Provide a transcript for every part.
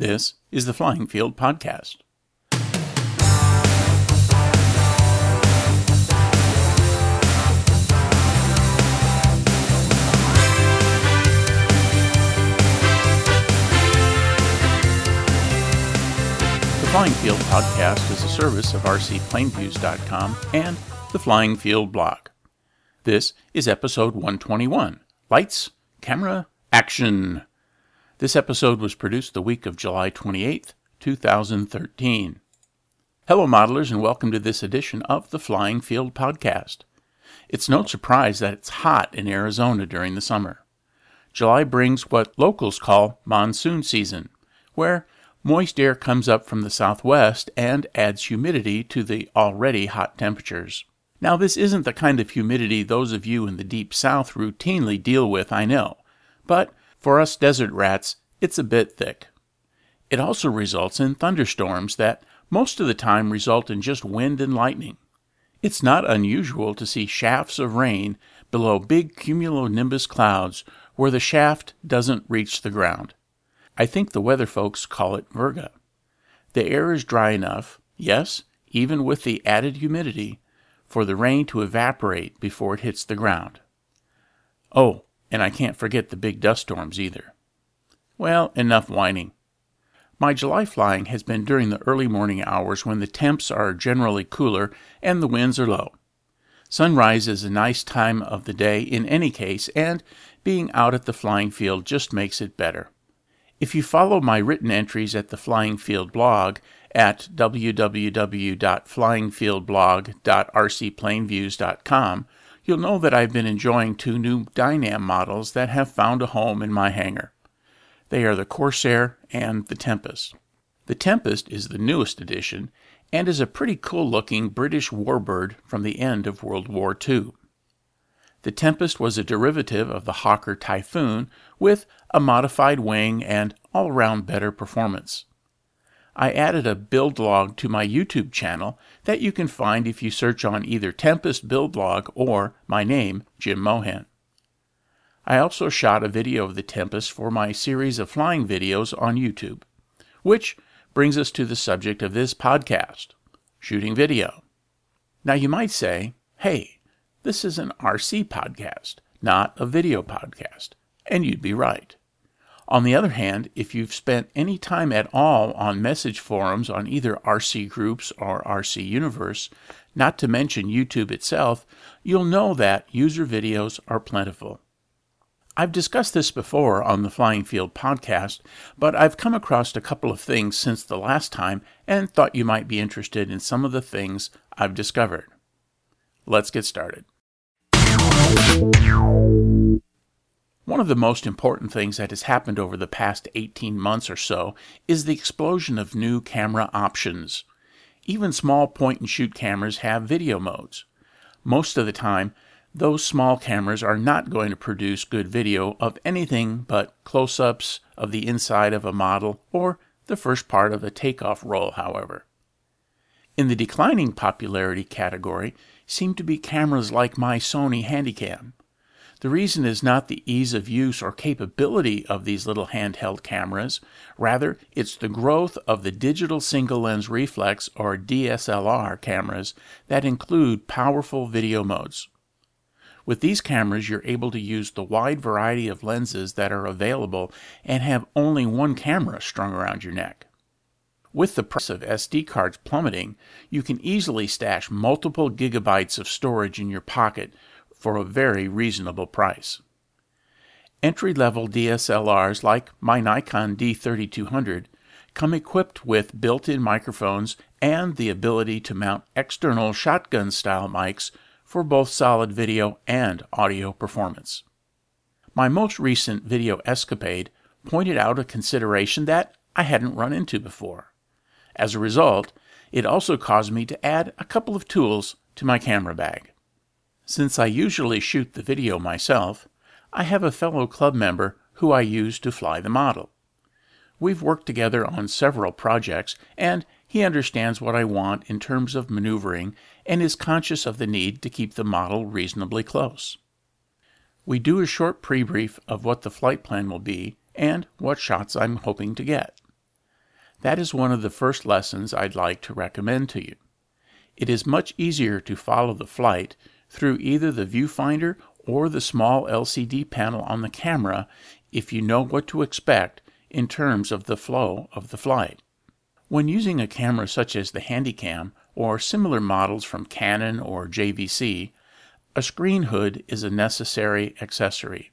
This is the Flying Field Podcast. The Flying Field Podcast is a service of rcplaneviews.com and the Flying Field blog. This is episode 121 Lights, Camera, Action. This episode was produced the week of July 28th, 2013. Hello, modelers, and welcome to this edition of the Flying Field Podcast. It's no surprise that it's hot in Arizona during the summer. July brings what locals call monsoon season, where moist air comes up from the southwest and adds humidity to the already hot temperatures. Now, this isn't the kind of humidity those of you in the deep south routinely deal with, I know, but for us desert rats, it's a bit thick. It also results in thunderstorms that most of the time result in just wind and lightning. It's not unusual to see shafts of rain below big cumulonimbus clouds where the shaft doesn't reach the ground. I think the weather folks call it virga. The air is dry enough, yes, even with the added humidity, for the rain to evaporate before it hits the ground. Oh, and I can't forget the big dust storms either. Well, enough whining. My July flying has been during the early morning hours when the temps are generally cooler and the winds are low. Sunrise is a nice time of the day in any case, and being out at the flying field just makes it better. If you follow my written entries at the Flying Field blog at www.flyingfieldblog.rcplaneviews.com, you'll know that I've been enjoying two new Dynam models that have found a home in my hangar. They are the Corsair and the Tempest. The Tempest is the newest edition and is a pretty cool looking British warbird from the end of World War II. The Tempest was a derivative of the Hawker Typhoon with a modified wing and all round better performance. I added a build log to my YouTube channel that you can find if you search on either Tempest build log or my name, Jim Mohan. I also shot a video of the Tempest for my series of flying videos on YouTube, which brings us to the subject of this podcast shooting video. Now you might say, hey, this is an RC podcast, not a video podcast, and you'd be right. On the other hand, if you've spent any time at all on message forums on either RC groups or RC Universe, not to mention YouTube itself, you'll know that user videos are plentiful. I've discussed this before on the Flying Field podcast, but I've come across a couple of things since the last time and thought you might be interested in some of the things I've discovered. Let's get started. One of the most important things that has happened over the past 18 months or so is the explosion of new camera options. Even small point and shoot cameras have video modes. Most of the time, those small cameras are not going to produce good video of anything but close ups of the inside of a model or the first part of a takeoff roll, however. In the declining popularity category seem to be cameras like my Sony Handycam. The reason is not the ease of use or capability of these little handheld cameras, rather, it's the growth of the digital single lens reflex or DSLR cameras that include powerful video modes. With these cameras, you're able to use the wide variety of lenses that are available and have only one camera strung around your neck. With the price of SD cards plummeting, you can easily stash multiple gigabytes of storage in your pocket for a very reasonable price. Entry level DSLRs like my Nikon D3200 come equipped with built in microphones and the ability to mount external shotgun style mics for both solid video and audio performance. My most recent video escapade pointed out a consideration that I hadn't run into before. As a result, it also caused me to add a couple of tools to my camera bag. Since I usually shoot the video myself, I have a fellow club member who I use to fly the model. We've worked together on several projects, and he understands what I want in terms of maneuvering and is conscious of the need to keep the model reasonably close. We do a short pre brief of what the flight plan will be and what shots I'm hoping to get. that is one of the first lessons I'd like to recommend to you. It is much easier to follow the flight through either the viewfinder or the small LCD panel on the camera if you know what to expect in terms of the flow of the flight. When using a camera such as the Handycam or similar models from Canon or JVC, a screen hood is a necessary accessory.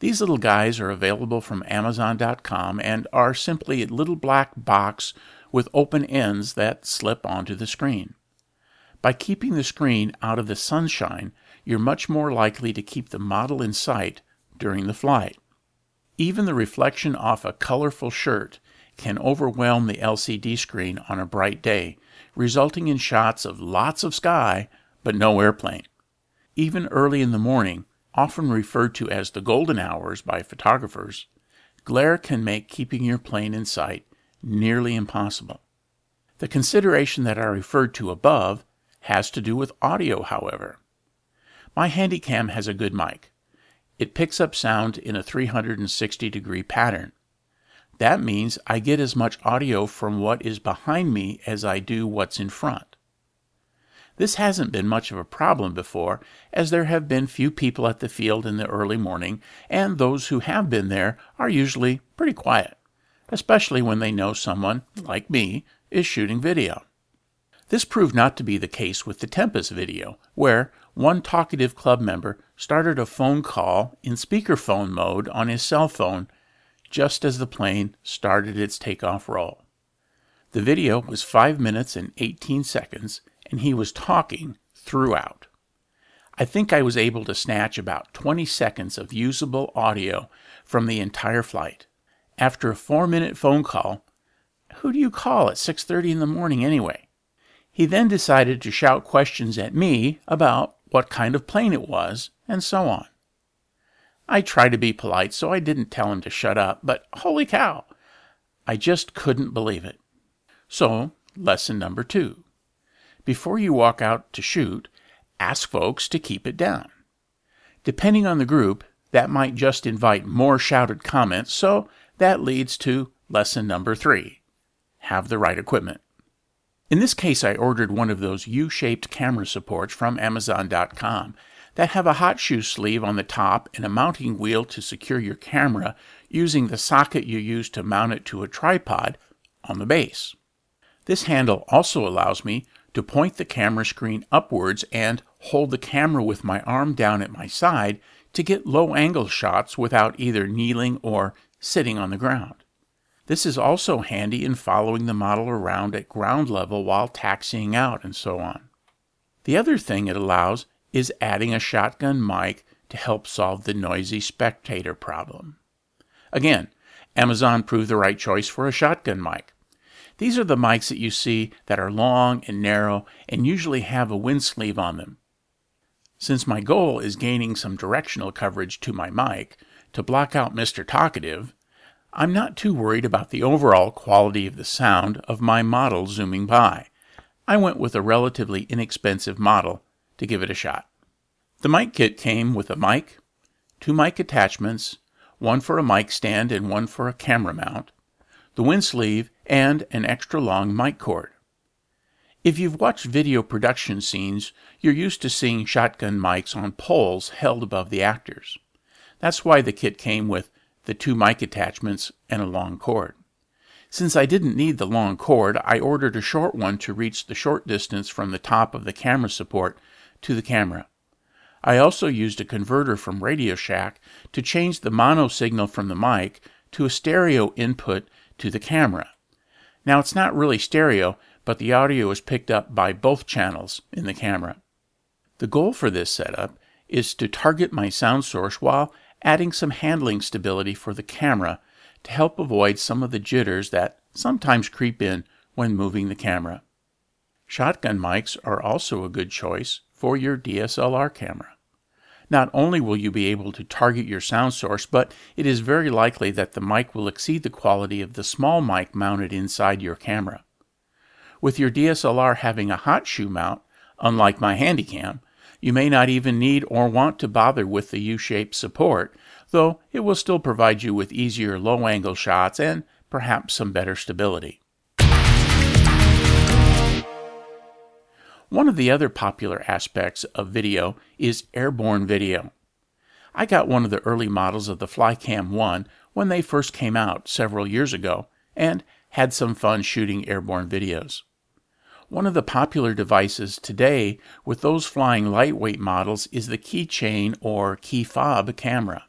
These little guys are available from Amazon.com and are simply a little black box with open ends that slip onto the screen. By keeping the screen out of the sunshine, you're much more likely to keep the model in sight during the flight. Even the reflection off a colorful shirt can overwhelm the LCD screen on a bright day, resulting in shots of lots of sky but no airplane. Even early in the morning, often referred to as the golden hours by photographers, glare can make keeping your plane in sight nearly impossible. The consideration that I referred to above has to do with audio, however. My Handycam has a good mic. It picks up sound in a 360 degree pattern. That means I get as much audio from what is behind me as I do what's in front. This hasn't been much of a problem before, as there have been few people at the field in the early morning, and those who have been there are usually pretty quiet, especially when they know someone, like me, is shooting video. This proved not to be the case with the Tempest video, where one talkative club member started a phone call in speakerphone mode on his cell phone just as the plane started its takeoff roll. The video was 5 minutes and 18 seconds, and he was talking throughout. I think I was able to snatch about 20 seconds of usable audio from the entire flight. After a 4-minute phone call, who do you call at 6:30 in the morning anyway? He then decided to shout questions at me about what kind of plane it was, and so on. I tried to be polite, so I didn't tell him to shut up, but holy cow! I just couldn't believe it. So, lesson number two. Before you walk out to shoot, ask folks to keep it down. Depending on the group, that might just invite more shouted comments, so that leads to lesson number three have the right equipment. In this case, I ordered one of those U-shaped camera supports from Amazon.com that have a hot shoe sleeve on the top and a mounting wheel to secure your camera using the socket you use to mount it to a tripod on the base. This handle also allows me to point the camera screen upwards and hold the camera with my arm down at my side to get low angle shots without either kneeling or sitting on the ground. This is also handy in following the model around at ground level while taxiing out and so on. The other thing it allows is adding a shotgun mic to help solve the noisy spectator problem. Again, Amazon proved the right choice for a shotgun mic. These are the mics that you see that are long and narrow and usually have a wind sleeve on them. Since my goal is gaining some directional coverage to my mic to block out Mr. Talkative, I'm not too worried about the overall quality of the sound of my model zooming by. I went with a relatively inexpensive model to give it a shot. The mic kit came with a mic, two mic attachments, one for a mic stand and one for a camera mount, the wind sleeve, and an extra long mic cord. If you've watched video production scenes, you're used to seeing shotgun mics on poles held above the actors. That's why the kit came with the two mic attachments, and a long cord. Since I didn't need the long cord, I ordered a short one to reach the short distance from the top of the camera support to the camera. I also used a converter from Radio Shack to change the mono signal from the mic to a stereo input to the camera. Now it's not really stereo, but the audio is picked up by both channels in the camera. The goal for this setup is to target my sound source while adding some handling stability for the camera to help avoid some of the jitters that sometimes creep in when moving the camera. Shotgun mics are also a good choice for your DSLR camera. Not only will you be able to target your sound source, but it is very likely that the mic will exceed the quality of the small mic mounted inside your camera. With your DSLR having a hot shoe mount, unlike my Handycam, you may not even need or want to bother with the U-shaped support, though it will still provide you with easier low-angle shots and perhaps some better stability. One of the other popular aspects of video is airborne video. I got one of the early models of the Flycam 1 when they first came out several years ago and had some fun shooting airborne videos. One of the popular devices today with those flying lightweight models is the keychain or key fob camera.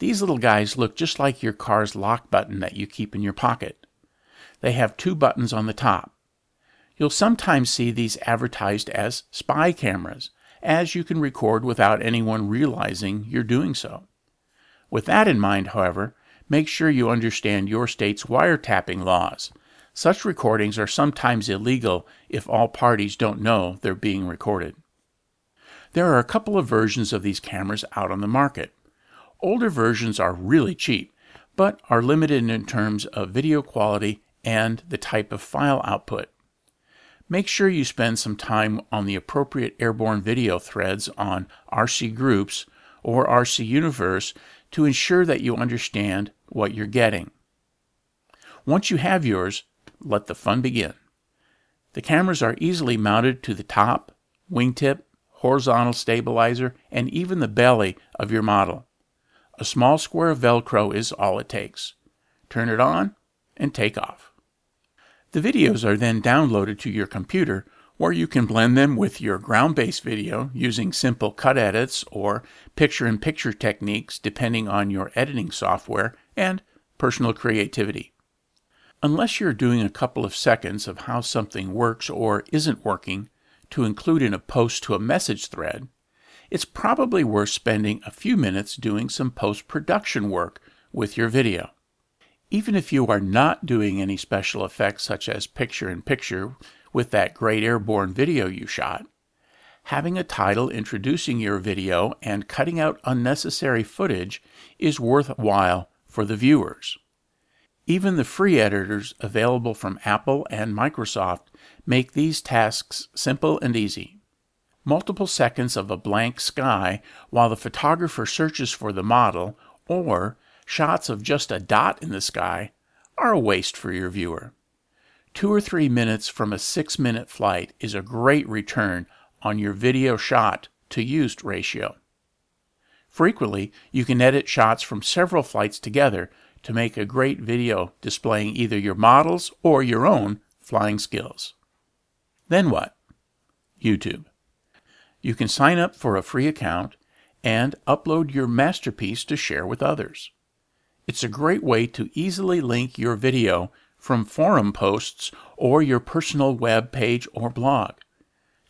These little guys look just like your car's lock button that you keep in your pocket. They have two buttons on the top. You'll sometimes see these advertised as spy cameras, as you can record without anyone realizing you're doing so. With that in mind, however, make sure you understand your state's wiretapping laws. Such recordings are sometimes illegal if all parties don't know they're being recorded. There are a couple of versions of these cameras out on the market. Older versions are really cheap, but are limited in terms of video quality and the type of file output. Make sure you spend some time on the appropriate airborne video threads on RC Groups or RC Universe to ensure that you understand what you're getting. Once you have yours, let the fun begin. The cameras are easily mounted to the top, wingtip, horizontal stabilizer, and even the belly of your model. A small square of Velcro is all it takes. Turn it on and take off. The videos are then downloaded to your computer where you can blend them with your ground based video using simple cut edits or picture in picture techniques depending on your editing software and personal creativity. Unless you're doing a couple of seconds of how something works or isn't working to include in a post to a message thread, it's probably worth spending a few minutes doing some post production work with your video. Even if you are not doing any special effects such as picture in picture with that great airborne video you shot, having a title introducing your video and cutting out unnecessary footage is worthwhile for the viewers. Even the free editors available from Apple and Microsoft make these tasks simple and easy multiple seconds of a blank sky while the photographer searches for the model, or shots of just a dot in the sky, are a waste for your viewer. Two or three minutes from a six minute flight is a great return on your video shot to used ratio. Frequently, you can edit shots from several flights together to make a great video displaying either your models or your own flying skills. Then what? YouTube. You can sign up for a free account and upload your masterpiece to share with others. It's a great way to easily link your video from forum posts or your personal web page or blog.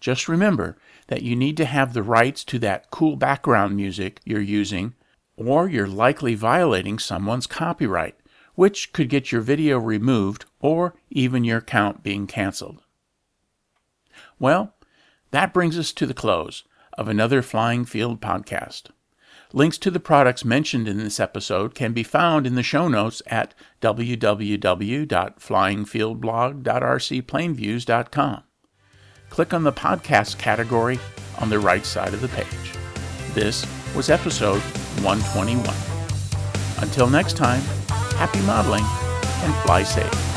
Just remember that you need to have the rights to that cool background music you're using, or you're likely violating someone's copyright, which could get your video removed or even your account being canceled. Well, that brings us to the close of another Flying Field podcast. Links to the products mentioned in this episode can be found in the show notes at www.flyingfieldblog.rcplaneviews.com. Click on the podcast category on the right side of the page. This was episode 121. Until next time, happy modeling and fly safe.